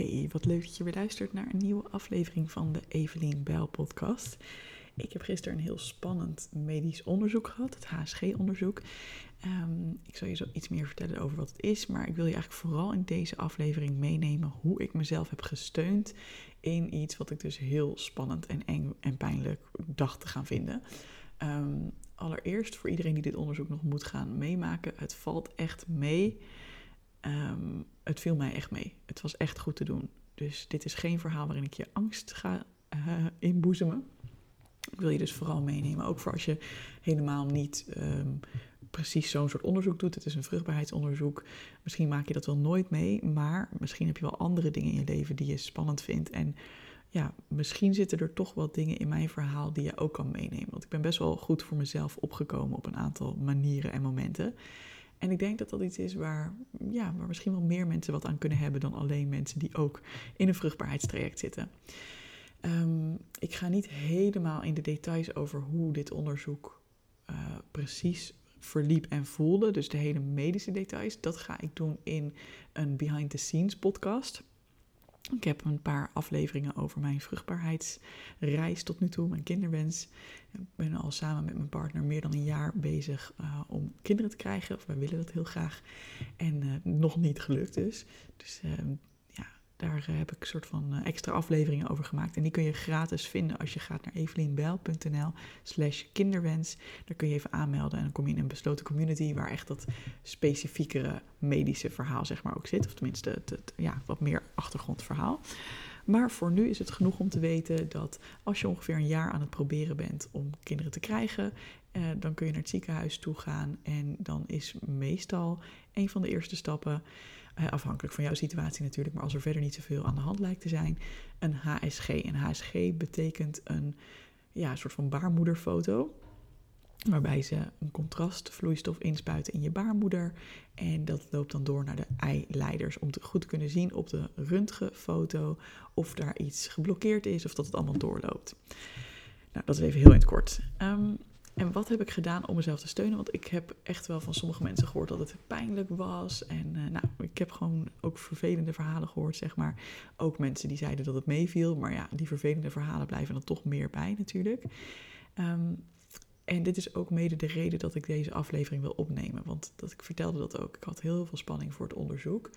Hey, wat leuk dat je weer luistert naar een nieuwe aflevering van de Evelien Bijl podcast. Ik heb gisteren een heel spannend medisch onderzoek gehad, het HSG-onderzoek. Ehm, ik zal je zo iets meer vertellen over wat het is, maar ik wil je eigenlijk vooral in deze aflevering meenemen hoe ik mezelf heb gesteund in iets wat ik dus heel spannend en eng en pijnlijk dacht te gaan vinden. Ehm, allereerst voor iedereen die dit onderzoek nog moet gaan meemaken, het valt echt mee. Um, het viel mij echt mee. Het was echt goed te doen. Dus dit is geen verhaal waarin ik je angst ga uh, inboezemen. Ik wil je dus vooral meenemen, ook voor als je helemaal niet um, precies zo'n soort onderzoek doet. Het is een vruchtbaarheidsonderzoek. Misschien maak je dat wel nooit mee, maar misschien heb je wel andere dingen in je leven die je spannend vindt. En ja, misschien zitten er toch wel dingen in mijn verhaal die je ook kan meenemen. Want ik ben best wel goed voor mezelf opgekomen op een aantal manieren en momenten. En ik denk dat dat iets is waar, ja, waar misschien wel meer mensen wat aan kunnen hebben dan alleen mensen die ook in een vruchtbaarheidstraject zitten. Um, ik ga niet helemaal in de details over hoe dit onderzoek uh, precies verliep en voelde. Dus de hele medische details. Dat ga ik doen in een behind the scenes podcast. Ik heb een paar afleveringen over mijn vruchtbaarheidsreis tot nu toe, mijn kinderwens. Ik ben al samen met mijn partner meer dan een jaar bezig uh, om kinderen te krijgen. Of wij willen dat heel graag. En uh, nog niet gelukt dus. Dus uh, daar eh, heb ik een soort van eh, extra afleveringen over gemaakt. En die kun je gratis vinden als je gaat naar evelienbijl.nl slash kinderwens. Daar kun je even aanmelden en dan kom je in een besloten community waar echt dat specifiekere medische verhaal zeg maar ook zit. Of tenminste het, het ja, wat meer achtergrondverhaal. Maar voor nu is het genoeg om te weten dat als je ongeveer een jaar aan het proberen bent om kinderen te krijgen, eh, dan kun je naar het ziekenhuis toe gaan. En dan is meestal een van de eerste stappen eh, afhankelijk van jouw situatie natuurlijk, maar als er verder niet zoveel aan de hand lijkt te zijn, een HSG. Een HSG betekent een ja, soort van baarmoederfoto. Waarbij ze een contrastvloeistof inspuiten in je baarmoeder. En dat loopt dan door naar de eileiders. Om te goed te kunnen zien op de röntgenfoto of daar iets geblokkeerd is of dat het allemaal doorloopt. Nou, dat is even heel in het kort. Um, en wat heb ik gedaan om mezelf te steunen? Want ik heb echt wel van sommige mensen gehoord dat het pijnlijk was. En uh, nou, ik heb gewoon ook vervelende verhalen gehoord, zeg maar. Ook mensen die zeiden dat het meeviel. Maar ja, die vervelende verhalen blijven er toch meer bij natuurlijk. Um, en dit is ook mede de reden dat ik deze aflevering wil opnemen. Want dat, ik vertelde dat ook. Ik had heel veel spanning voor het onderzoek.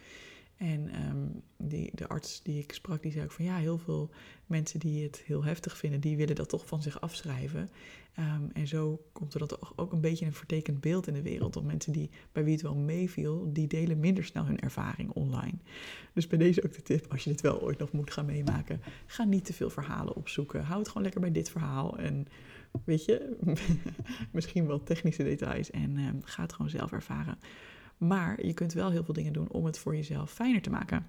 En um, die, de arts die ik sprak, die zei ook van ja, heel veel mensen die het heel heftig vinden, die willen dat toch van zich afschrijven. Um, en zo komt er dat ook een beetje een vertekend beeld in de wereld. Want mensen die, bij wie het wel meeviel, die delen minder snel hun ervaring online. Dus bij deze ook de tip, als je dit wel ooit nog moet gaan meemaken, ga niet te veel verhalen opzoeken. Hou het gewoon lekker bij dit verhaal. En weet je, misschien wel technische details. En um, ga het gewoon zelf ervaren. Maar je kunt wel heel veel dingen doen om het voor jezelf fijner te maken.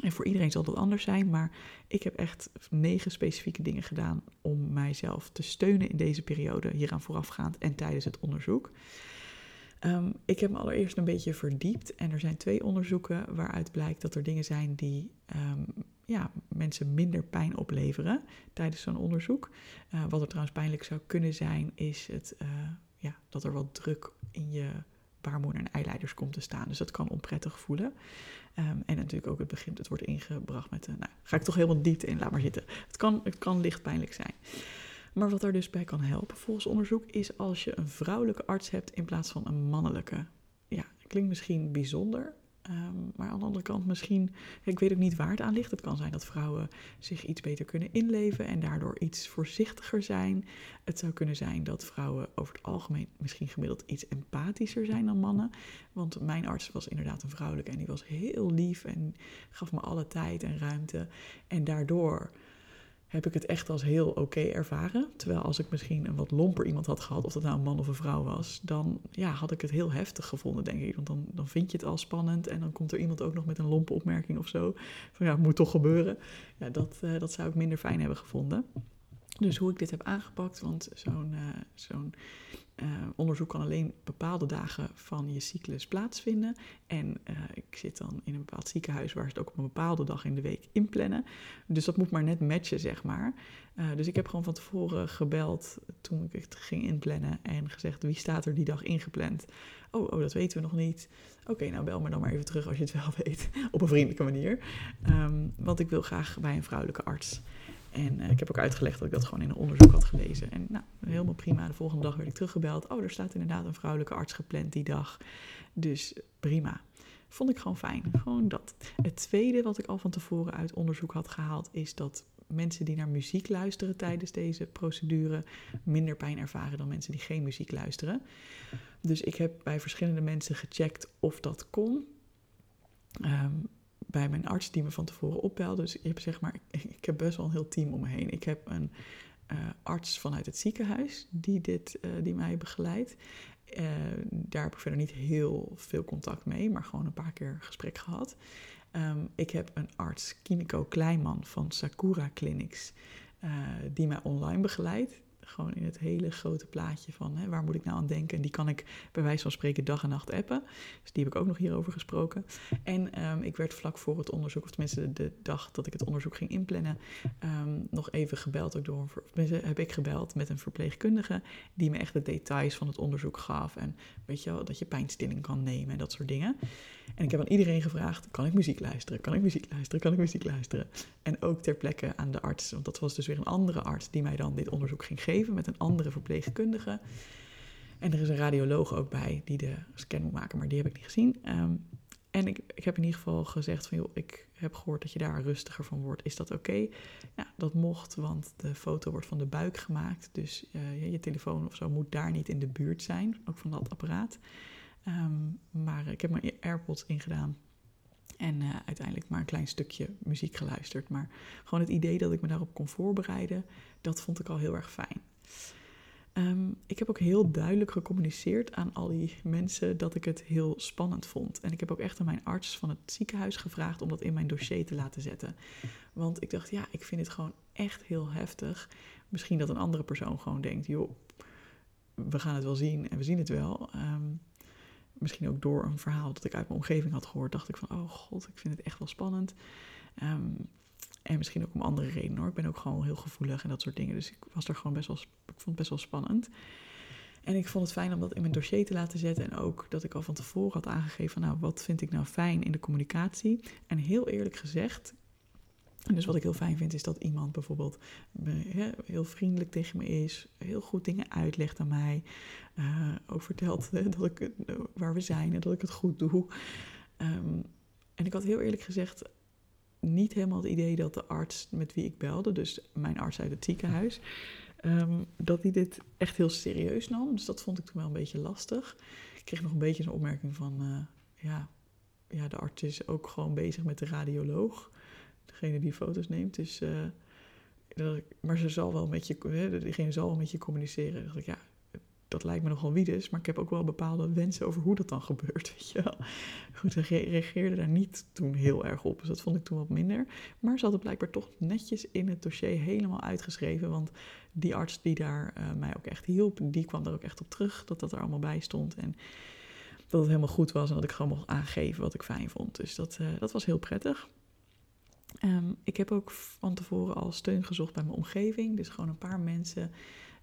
En voor iedereen zal dat anders zijn, maar ik heb echt negen specifieke dingen gedaan om mijzelf te steunen in deze periode, hieraan voorafgaand en tijdens het onderzoek. Um, ik heb me allereerst een beetje verdiept en er zijn twee onderzoeken waaruit blijkt dat er dingen zijn die um, ja, mensen minder pijn opleveren tijdens zo'n onderzoek. Uh, wat er trouwens pijnlijk zou kunnen zijn, is het, uh, ja, dat er wat druk in je baarmoeder en eileiders komt te staan. Dus dat kan onprettig voelen. Um, en natuurlijk ook het begint, het wordt ingebracht met, uh, nou, ga ik toch helemaal diepte in, laat maar zitten. Het kan, het kan licht pijnlijk zijn. Maar wat er dus bij kan helpen volgens onderzoek is als je een vrouwelijke arts hebt in plaats van een mannelijke. Ja, klinkt misschien bijzonder, Um, maar aan de andere kant misschien, ik weet ook niet waar het aan ligt. Het kan zijn dat vrouwen zich iets beter kunnen inleven en daardoor iets voorzichtiger zijn. Het zou kunnen zijn dat vrouwen over het algemeen misschien gemiddeld iets empathischer zijn dan mannen. Want mijn arts was inderdaad een vrouwelijke en die was heel lief en gaf me alle tijd en ruimte. En daardoor heb ik het echt als heel oké ervaren. Terwijl als ik misschien een wat lomper iemand had gehad, of dat nou een man of een vrouw was, dan ja, had ik het heel heftig gevonden, denk ik. Want dan, dan vind je het al spannend en dan komt er iemand ook nog met een lompe opmerking of zo. Van ja, het moet toch gebeuren. Ja, dat, uh, dat zou ik minder fijn hebben gevonden. Dus hoe ik dit heb aangepakt, want zo'n uh, zo'n uh, onderzoek kan alleen bepaalde dagen van je cyclus plaatsvinden. En uh, ik zit dan in een bepaald ziekenhuis waar ze het ook op een bepaalde dag in de week inplannen. Dus dat moet maar net matchen, zeg maar. Uh, dus ik heb gewoon van tevoren gebeld toen ik het ging inplannen en gezegd wie staat er die dag ingepland. Oh, oh dat weten we nog niet. Oké, nou bel me dan maar even terug als je het wel weet. Op een vriendelijke manier. Um, want ik wil graag bij een vrouwelijke arts. En uh, ik heb ook uitgelegd dat ik dat gewoon in een onderzoek had gelezen. En nou, helemaal prima. De volgende dag werd ik teruggebeld. Oh, er staat inderdaad een vrouwelijke arts gepland die dag. Dus prima. Vond ik gewoon fijn. Gewoon dat. Het tweede wat ik al van tevoren uit onderzoek had gehaald, is dat mensen die naar muziek luisteren tijdens deze procedure minder pijn ervaren dan mensen die geen muziek luisteren. Dus ik heb bij verschillende mensen gecheckt of dat kon. Um, bij mijn arts die me van tevoren opbelde. Dus ik heb, zeg maar, ik heb best wel een heel team om me heen. Ik heb een uh, arts vanuit het ziekenhuis die, dit, uh, die mij begeleidt. Uh, daar heb ik verder niet heel veel contact mee, maar gewoon een paar keer gesprek gehad. Um, ik heb een arts, Kineko Kleinman van Sakura Clinics, die mij online begeleidt gewoon in het hele grote plaatje van hè, waar moet ik nou aan denken. En die kan ik bij wijze van spreken dag en nacht appen. Dus die heb ik ook nog hierover gesproken. En um, ik werd vlak voor het onderzoek, of tenminste de, dag dat ik het onderzoek ging inplannen, um, nog even gebeld. Ook door, heb ik gebeld met een verpleegkundige die me echt de details van het onderzoek gaf. En weet je wel, dat je pijnstilling kan nemen en dat soort dingen. En ik heb aan iedereen gevraagd: kan ik muziek luisteren? Kan ik muziek luisteren? Kan ik muziek luisteren? En ook ter plekke aan de arts, want dat was dus weer een andere arts die mij dan dit onderzoek ging geven met een andere verpleegkundige. En er is een radioloog ook bij die de scan moet maken, maar die heb ik niet gezien. Um, en ik, ik heb in ieder geval gezegd van, joh, ik heb gehoord dat je daar rustiger van wordt. Is dat oké? Ja, dat mocht, want de foto wordt van de buik gemaakt. Dus uh, je telefoon of zo moet daar niet in de buurt zijn, ook van dat apparaat. Um, maar ik heb mijn AirPods ingedaan. En uh, uiteindelijk maar een klein stukje muziek geluisterd. Maar gewoon het idee dat ik me daarop kon voorbereiden, dat vond ik al heel erg fijn. Um, ik heb ook heel duidelijk gecommuniceerd aan al die mensen dat ik het heel spannend vond. En ik heb ook echt aan mijn arts van het ziekenhuis gevraagd om dat in mijn dossier te laten zetten. Want ik dacht, ja, ik vind het gewoon echt heel heftig. Misschien dat een andere persoon gewoon denkt, joh, we gaan het wel zien en we zien het wel. Um, misschien ook door een verhaal dat ik uit mijn omgeving had gehoord, dacht ik van, oh god, ik vind het echt wel spannend. Um, en misschien ook om andere redenen hoor. Ik ben ook gewoon heel gevoelig en dat soort dingen. Dus ik was er gewoon best wel, ik vond het best wel spannend. En ik vond het fijn om dat in mijn dossier te laten zetten. En ook dat ik al van tevoren had aangegeven, nou, wat vind ik nou fijn in de communicatie? En heel eerlijk gezegd, dus wat ik heel fijn vind, is dat iemand bijvoorbeeld heel vriendelijk tegen me is, heel goed dingen uitlegt aan mij, uh, ook vertelt dat ik, waar we zijn en dat ik het goed doe. Um, en ik had heel eerlijk gezegd niet helemaal het idee dat de arts met wie ik belde, dus mijn arts uit het ziekenhuis, um, dat hij dit echt heel serieus nam. Dus dat vond ik toen wel een beetje lastig. Ik kreeg nog een beetje een opmerking van, uh, ja, ja, de arts is ook gewoon bezig met de radioloog degene die foto's neemt. Dus, maar ze zal wel met je, diegene zal wel met je communiceren. dacht ik, ja, dat lijkt me nogal wiedes, maar ik heb ook wel bepaalde wensen over hoe dat dan gebeurt, weet je. Goed, ze reageerde daar niet toen heel erg op, dus dat vond ik toen wat minder. Maar ze hadden blijkbaar toch netjes in het dossier helemaal uitgeschreven, want die arts die daar uh, mij ook echt hielp, die kwam daar ook echt op terug, dat dat er allemaal bij stond. En dat het helemaal goed was en dat ik gewoon mocht aangeven wat ik fijn vond. Dus dat, uh, dat was heel prettig. Um, ik heb ook van tevoren al steun gezocht bij mijn omgeving. Dus gewoon een paar mensen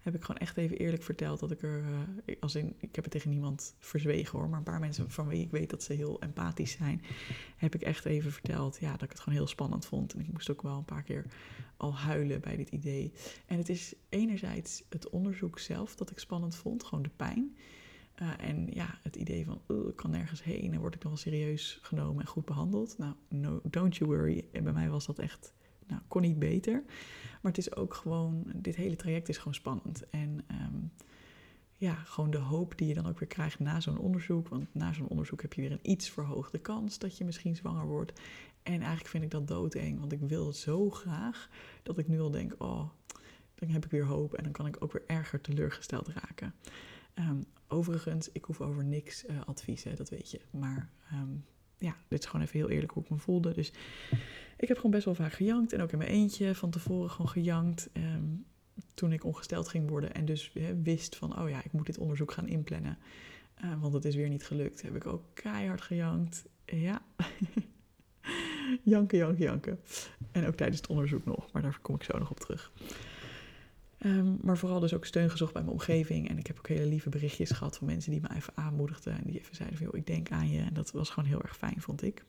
heb ik gewoon echt even eerlijk verteld dat ik er, uh, als in, ik heb het tegen niemand verzwegen hoor, maar een paar mensen van wie ik weet dat ze heel empathisch zijn, heb ik echt even verteld, ja, dat ik het gewoon heel spannend vond. En ik moest ook wel een paar keer al huilen bij dit idee. En het is enerzijds het onderzoek zelf dat ik spannend vond, gewoon de pijn. Uh, en ja, het idee van, ik kan nergens heen en word ik nog wel serieus genomen en goed behandeld. Nou, no, don't you worry. En bij mij was dat echt, nou, kon niet beter. Maar het is ook gewoon, dit hele traject is gewoon spannend. En um, ja, gewoon de hoop die je dan ook weer krijgt na zo'n onderzoek. Want na zo'n onderzoek heb je weer een iets verhoogde kans dat je misschien zwanger wordt. En eigenlijk vind ik dat doodeng, want ik wil het zo graag dat ik nu al denk, oh, dan heb ik weer hoop en dan kan ik ook weer erger teleurgesteld raken. Um, overigens, ik hoef over niks advies, hè, dat weet je. Maar um, ja, dit is gewoon even heel eerlijk hoe ik me voelde. Dus ik heb gewoon best wel vaak gejankt en ook in mijn eentje van tevoren gewoon gejankt. Um, toen ik ongesteld ging worden en dus wist van, oh ja, ik moet dit onderzoek gaan inplannen. Uh, want het is weer niet gelukt. Heb ik ook keihard gejankt. Ja. janken, janken, janken. En ook tijdens het onderzoek nog, maar daar kom ik zo nog op terug. Um, maar vooral dus ook steun gezocht bij mijn omgeving. En ik heb ook hele lieve berichtjes gehad van mensen die me even aanmoedigden. En die even zeiden van, joh, ik denk aan je. En dat was gewoon heel erg fijn, vond ik.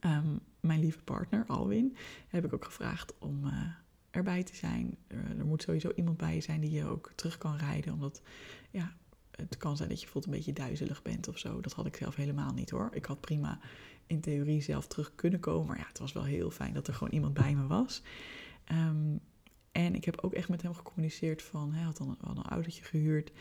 Um, mijn lieve partner, Alwin, heb ik ook gevraagd om uh, erbij te zijn. Er, er, moet sowieso iemand bij zijn die je ook terug kan rijden. Omdat, ja, het kan zijn dat je bijvoorbeeld een beetje duizelig bent of zo. Dat had ik zelf helemaal niet hoor. Ik had prima in theorie zelf terug kunnen komen. Maar ja, het was wel heel fijn dat er gewoon iemand bij me was. Um, en ik heb ook echt met hem gecommuniceerd van, hij had dan wel een autootje gehuurd.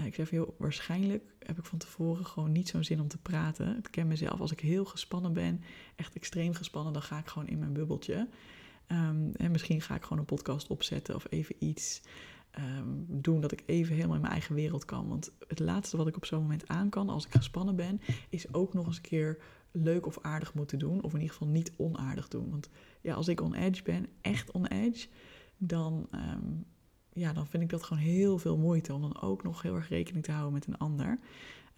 Uh, ik zei van, waarschijnlijk heb ik van tevoren gewoon niet zo'n zin om te praten. Ik ken mezelf, als ik heel gespannen ben, echt extreem gespannen, dan ga ik gewoon in mijn bubbeltje. En misschien ga ik gewoon een podcast opzetten of even iets um, doen dat ik even helemaal in mijn eigen wereld kan. Want het laatste wat ik op zo'n moment aan kan, als ik gespannen ben, is ook nog eens een keer leuk of aardig moeten doen. Of in ieder geval niet onaardig doen. Want ja, als ik on edge ben, echt on edge dan, um, ja, dan vind ik dat gewoon heel veel moeite om dan ook nog heel erg rekening te houden met een ander.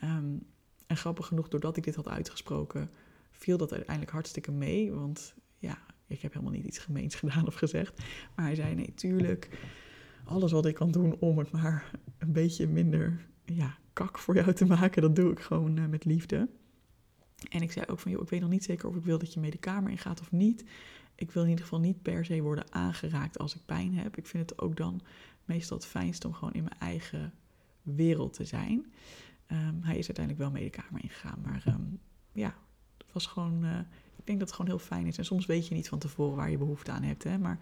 Um, en grappig genoeg, doordat ik dit had uitgesproken, viel dat uiteindelijk hartstikke mee. Want ja, ik heb helemaal niet iets gemeens gedaan of gezegd. Maar hij zei: nee, tuurlijk, alles wat ik kan doen om het maar een beetje minder ja, kak voor jou te maken, dat doe ik gewoon uh, met liefde. En ik zei ook van, joh, ik weet nog niet zeker of ik wil dat je mee de kamer ingaat of niet ik wil in ieder geval niet per se worden aangeraakt als ik pijn heb. Ik vind het ook dan meestal het fijnst om gewoon in mijn eigen wereld te zijn. Um, hij is uiteindelijk wel mee de kamer ingegaan, maar um, ja, het was gewoon, uh, ik denk dat het gewoon heel fijn is. En soms weet je niet van tevoren waar je behoefte aan hebt, hè, maar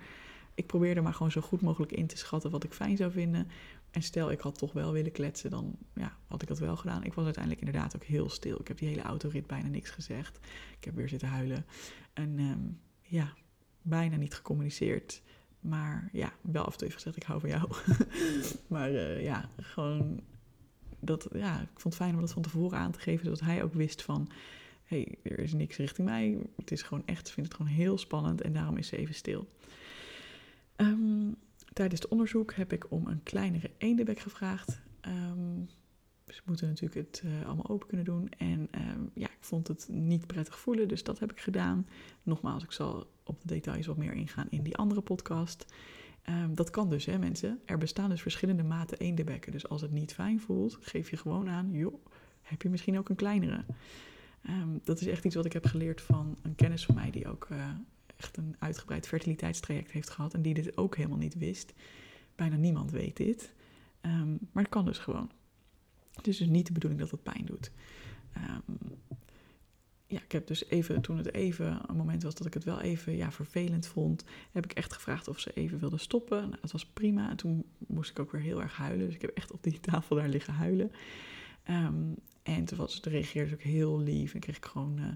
ik probeerde maar gewoon zo goed mogelijk in te schatten wat ik fijn zou vinden. En stel, ik had toch wel willen kletsen, dan ja, had ik dat wel gedaan. Ik was uiteindelijk inderdaad ook heel stil. Ik heb die hele autorit bijna niks gezegd. Ik heb weer zitten huilen. En um, ja, bijna niet gecommuniceerd. Maar ja, wel af en toe even gezegd, ik hou van jou. maar uh, ja, gewoon dat, ja, ik vond het fijn om dat van tevoren aan te geven, zodat hij ook wist van, hey, er is niks richting mij. Het is gewoon echt, ik vind het gewoon heel spannend en daarom is ze even stil. Um, tijdens het onderzoek heb ik om een kleinere eendebek gevraagd. Um, ze moeten natuurlijk het uh, allemaal open kunnen doen. En uh, ja, ik vond het niet prettig voelen, dus dat heb ik gedaan. Nogmaals, ik zal op de details wat meer ingaan in die andere podcast. Um, dat kan dus, hè mensen. Er bestaan dus verschillende maten eendenbekken. Dus als het niet fijn voelt, geef je gewoon aan, joh, heb je misschien ook een kleinere. Um, dat is echt iets wat ik heb geleerd van een kennis van mij die ook uh, echt een uitgebreid fertiliteitstraject heeft gehad en die dit ook helemaal niet wist. Bijna niemand weet dit. Maar het kan dus gewoon. Het is dus niet de bedoeling dat het pijn doet. Um, ja, ik heb dus even, toen het even een moment was dat ik het wel even ja, vervelend vond, heb ik echt gevraagd of ze even wilde stoppen. Nou, dat was prima. En toen moest ik ook weer heel erg huilen. Dus ik heb echt op die tafel daar liggen huilen. Um, en toen was, reageerde ze ook heel lief. En kreeg ik gewoon uh,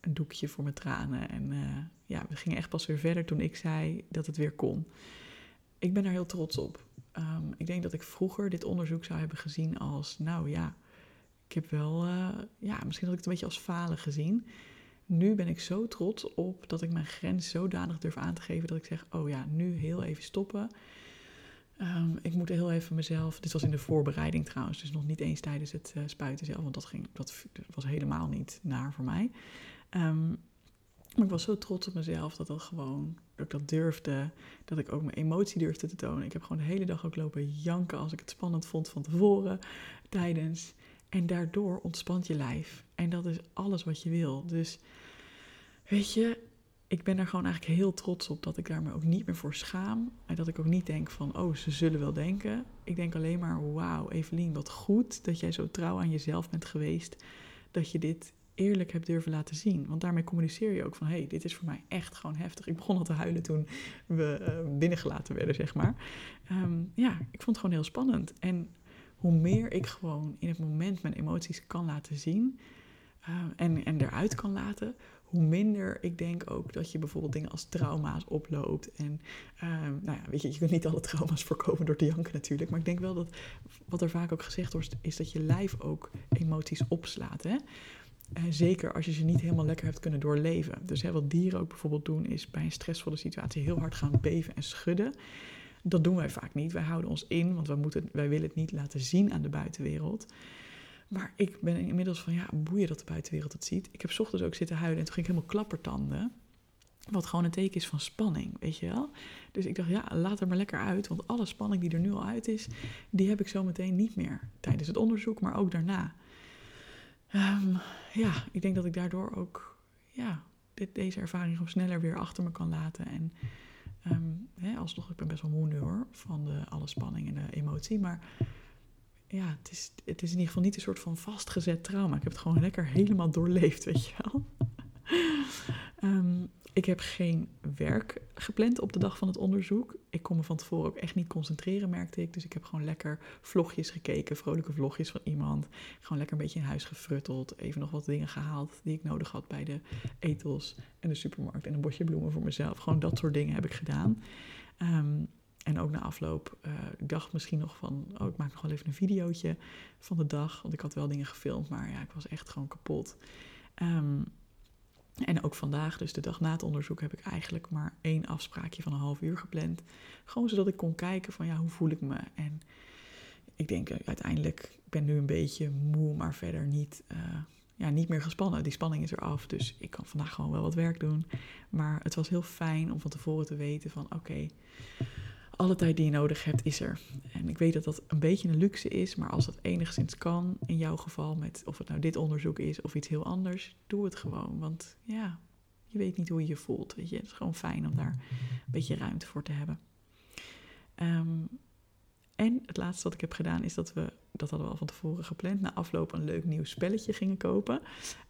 een doekje voor mijn tranen. En uh, ja, we gingen echt pas weer verder toen ik zei dat het weer kon. Ik ben daar heel trots op. Um, ik denk dat ik vroeger dit onderzoek zou hebben gezien als, nou ja, ik heb wel, uh, ja, misschien had ik het een beetje als falen gezien. Nu ben ik zo trots op dat ik mijn grens zodanig durf aan te geven dat ik zeg, oh ja, nu heel even stoppen. Um, ik moet heel even mezelf. Dit was in de voorbereiding trouwens, dus nog niet eens tijdens het uh, spuiten zelf, want dat, ging, dat was helemaal niet naar voor mij. Maar ik was zo trots op mezelf dat dat gewoon, dat ik dat durfde, dat ik ook mijn emotie durfde te tonen. Ik heb gewoon de hele dag ook lopen janken als ik het spannend vond van tevoren, tijdens. En daardoor ontspant je lijf. En dat is alles wat je wil. Dus weet je, ik ben er gewoon eigenlijk heel trots op dat ik daar me ook niet meer voor schaam. En dat ik ook niet denk van, oh, ze zullen wel denken. Ik denk alleen maar, wauw, Evelien, wat goed dat jij zo trouw aan jezelf bent geweest. Dat je dit eerlijk hebt durven laten zien. Want daarmee communiceer je ook van, hey, dit is voor mij echt gewoon heftig. Ik begon al te huilen toen we uh, binnengelaten werden, zeg maar. Um, ja, ik vond het gewoon heel spannend. En hoe meer ik gewoon in het moment mijn emoties kan laten zien uh, en, en eruit kan laten, hoe minder ik denk ook dat je bijvoorbeeld dingen als trauma's oploopt. En uh, nou ja, weet je, je kunt niet alle trauma's voorkomen door te janken natuurlijk. Maar ik denk wel dat wat er vaak ook gezegd wordt, is dat je lijf ook emoties opslaat. Hè? Uh, zeker als je ze niet helemaal lekker hebt kunnen doorleven. Dus wat dieren ook bijvoorbeeld doen, is bij een stressvolle situatie heel hard gaan beven en schudden. Dat doen wij vaak niet. Wij houden ons in, want wij, moeten, wij willen het niet laten zien aan de buitenwereld. Maar ik ben inmiddels van, ja, boeien dat de buitenwereld het ziet. Ik heb ochtends ook zitten huilen en toen ging ik helemaal klappertanden. Wat gewoon een teken is van spanning, weet je wel. Dus ik dacht, ja, laat er maar lekker uit. Want alle spanning die er nu al uit is, die heb ik zo meteen niet meer. Tijdens het onderzoek, maar ook daarna. Ehm, ja, ik denk dat ik daardoor ook ja, dit, deze ervaring gewoon sneller weer achter me kan laten. En um, hè, alsnog, ik ben best wel moe nu hoor, van de, alle spanning en de emotie. Maar ja, het is, het is in ieder geval niet een soort van vastgezet trauma. Ik heb het gewoon lekker helemaal doorleefd, weet je wel. um, ik heb geen werk gepland op de dag van het onderzoek. Ik kon me van tevoren ook echt niet concentreren, merkte ik. Dus ik heb gewoon lekker vlogjes gekeken, vrolijke vlogjes van iemand. Gewoon lekker een beetje in huis gefrutteld. Even nog wat dingen gehaald die ik nodig had bij de etels en de supermarkt. En een bosje bloemen voor mezelf. Gewoon dat soort dingen heb ik gedaan. Um, en ook na afloop, uh, ik dacht misschien nog van, oh, ik maak nog wel even een videootje van de dag. Want ik had wel dingen gefilmd, maar ja, ik was echt gewoon kapot. Um, en ook vandaag, dus de dag na het onderzoek, heb ik eigenlijk maar één afspraakje van een half uur gepland. Gewoon zodat ik kon kijken van ja, hoe voel ik me? En ik denk uh, uiteindelijk, ik ben nu een beetje moe, maar verder niet, uh, ja, niet meer gespannen. Die spanning is eraf, dus ik kan vandaag gewoon wel wat werk doen. Maar het was heel fijn om van tevoren te weten van oké, alle tijd die je nodig hebt is er. En ik weet dat dat een beetje een luxe is, maar als dat enigszins kan, in jouw geval, met of het nou dit onderzoek is of iets heel anders, doe het gewoon. Want ja, je weet niet hoe je je voelt. Weet je? Het is gewoon fijn om daar een beetje ruimte voor te hebben. Um, en het laatste wat ik heb gedaan is dat we, dat hadden we al van tevoren gepland, na afloop een leuk nieuw spelletje gingen kopen.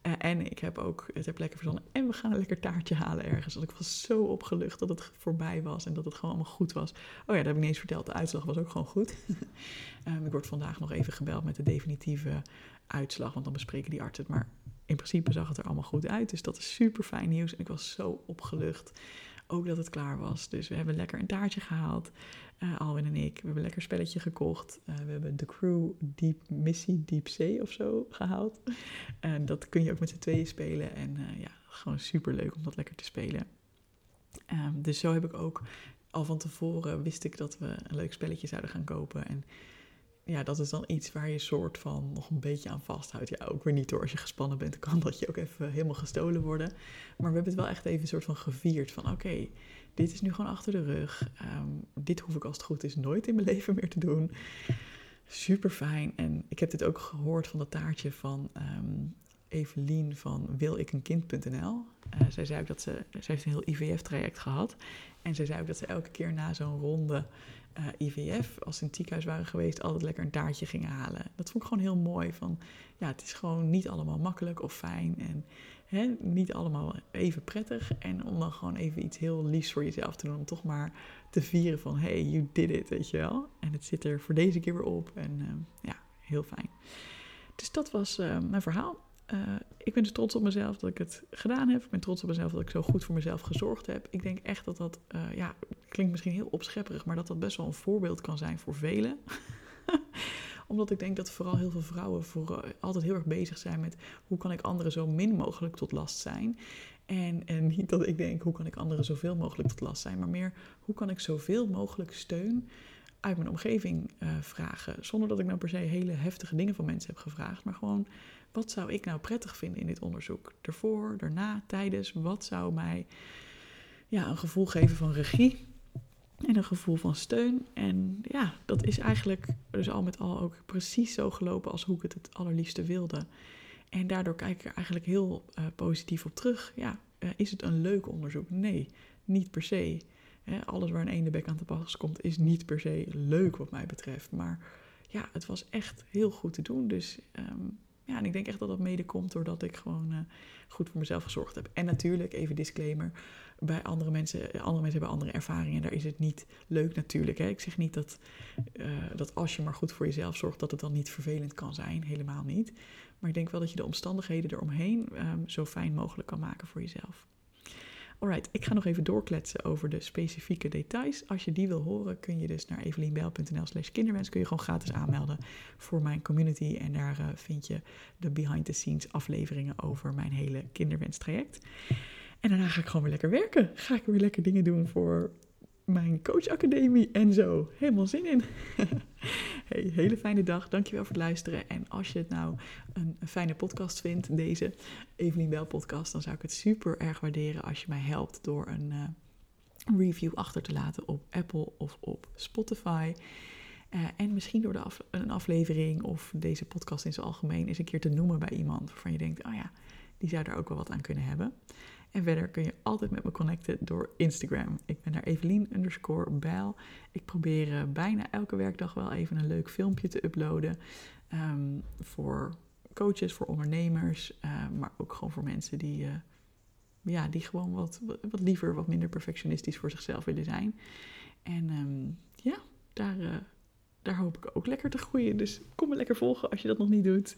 Uh, en ik heb ook het heb lekker verzonnen. En we gaan een lekker taartje halen ergens. Want ik was zo opgelucht dat het voorbij was en dat het gewoon allemaal goed was. Oh ja, dat heb ik niet eens verteld. De uitslag was ook gewoon goed. um, ik word vandaag nog even gebeld met de definitieve uitslag, want dan bespreken die artsen het. Maar in principe zag het er allemaal goed uit. Dus dat is super fijn nieuws. En ik was zo opgelucht. Ook dat het klaar was. Dus we hebben lekker een taartje gehaald. Uh, Alwin en ik. We hebben lekker spelletje gekocht. Uh, we hebben de crew Deep Missie Deep Sea of zo gehaald. En dat kun je ook met z'n tweeën spelen. En uh, ja, gewoon super leuk om dat lekker te spelen. Um, dus zo heb ik ook al van tevoren wist ik dat we een leuk spelletje zouden gaan kopen. En ja, dat is dan iets waar je soort van nog een beetje aan vasthoudt. Ja, ook weer niet door als je gespannen bent, kan dat je ook even helemaal gestolen worden. Maar we hebben het wel echt even een soort van gevierd van oké, dit is nu gewoon achter de rug. Um, dit hoef ik als het goed is nooit in mijn leven meer te doen. Super fijn. En ik heb dit ook gehoord van dat taartje van um, Evelien van wilikeenkind.nl. Uh, zij zei ook dat ze, ze heeft een heel IVF-traject gehad. En zij zei ook dat ze elke keer na zo'n ronde uh, IVF, als ze in het ziekenhuis waren geweest, altijd lekker een taartje gingen halen. Dat vond ik gewoon heel mooi. Van, ja, het is gewoon niet allemaal makkelijk of fijn en hè, niet allemaal even prettig. En om dan gewoon even iets heel liefs voor jezelf te doen, om toch maar te vieren van, hey, you did it, weet je wel. En het zit er voor deze keer weer op en uh, ja, heel fijn. Dus dat was uh, mijn verhaal. Ik ben dus trots op mezelf dat ik het gedaan heb. Ik ben trots op mezelf dat ik zo goed voor mezelf gezorgd heb. Ik denk echt dat dat, ja, klinkt misschien heel opschepperig, maar dat dat best wel een voorbeeld kan zijn voor velen. Omdat ik denk dat vooral heel veel vrouwen voor, uh, altijd heel erg bezig zijn met hoe kan ik anderen zo min mogelijk tot last zijn. En, en niet dat ik denk hoe kan ik anderen zoveel mogelijk tot last zijn, maar meer hoe kan ik zoveel mogelijk steun uit mijn omgeving vragen. Zonder dat ik nou per se hele heftige dingen van mensen heb gevraagd, maar gewoon wat zou ik nou prettig vinden in dit onderzoek? Ervoor, daarna, tijdens, wat zou mij ja, een gevoel geven van regie en een gevoel van steun? En ja, dat is eigenlijk dus al met al ook precies zo gelopen als hoe ik het het allerliefste wilde. En daardoor kijk ik er eigenlijk heel uh, positief op terug. Ja, uh, is het een leuk onderzoek? Nee, niet per se. Alles waar een ene bek aan te pas komt is niet per se leuk wat mij betreft. Maar ja, het was echt heel goed te doen. Dus um, ja, en ik denk echt dat dat mede komt doordat ik gewoon uh, goed voor mezelf gezorgd heb. En natuurlijk, even disclaimer, bij andere mensen, andere mensen hebben andere ervaringen. Daar is het niet leuk natuurlijk. Hè. Ik zeg niet dat, uh, dat als je maar goed voor jezelf zorgt, dat het dan niet vervelend kan zijn. Helemaal niet. Maar ik denk wel dat je de omstandigheden eromheen um, zo fijn mogelijk kan maken voor jezelf. Alright, ik ga nog even doorkletsen over de specifieke details. Als je die wil horen, kun je dus naar evelienbel.nl slash kinderwens. Kun je gewoon gratis aanmelden voor mijn community. En daar uh, vind je de behind the scenes afleveringen over mijn hele kinderwenstraject. En daarna ga ik gewoon weer lekker werken. Ga ik weer lekker dingen doen voor mijn coachacademie en zo. Helemaal zin in. hey, hele fijne dag. Dankjewel voor het luisteren. En als je het nou een, fijne podcast vindt, deze Evelien Bell podcast, dan zou ik het super erg waarderen als je mij helpt door een uh, review achter te laten op Apple of op Spotify. Uh, en misschien door de af, een aflevering of deze podcast in zijn algemeen eens een keer te noemen bij iemand waarvan je denkt, oh ja, die zou daar ook wel wat aan kunnen hebben. En verder kun je altijd met me connecten door Instagram. Ik ben daar Evelien underscore Bijl. Ik probeer uh, bijna elke werkdag wel even een leuk filmpje te uploaden. Um, voor coaches, voor ondernemers, uh, maar ook gewoon voor mensen die, uh, ja, die gewoon wat, wat liever, wat minder perfectionistisch voor zichzelf willen zijn. En um, ja, daar, daar hoop ik ook lekker te groeien. Dus kom me lekker volgen als je dat nog niet doet.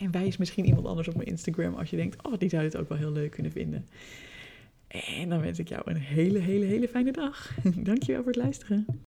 En wijs misschien iemand anders op mijn Instagram als je denkt, oh, die zou het ook wel heel leuk kunnen vinden. En dan wens ik jou een hele, hele, hele fijne dag. Dankjewel voor het luisteren.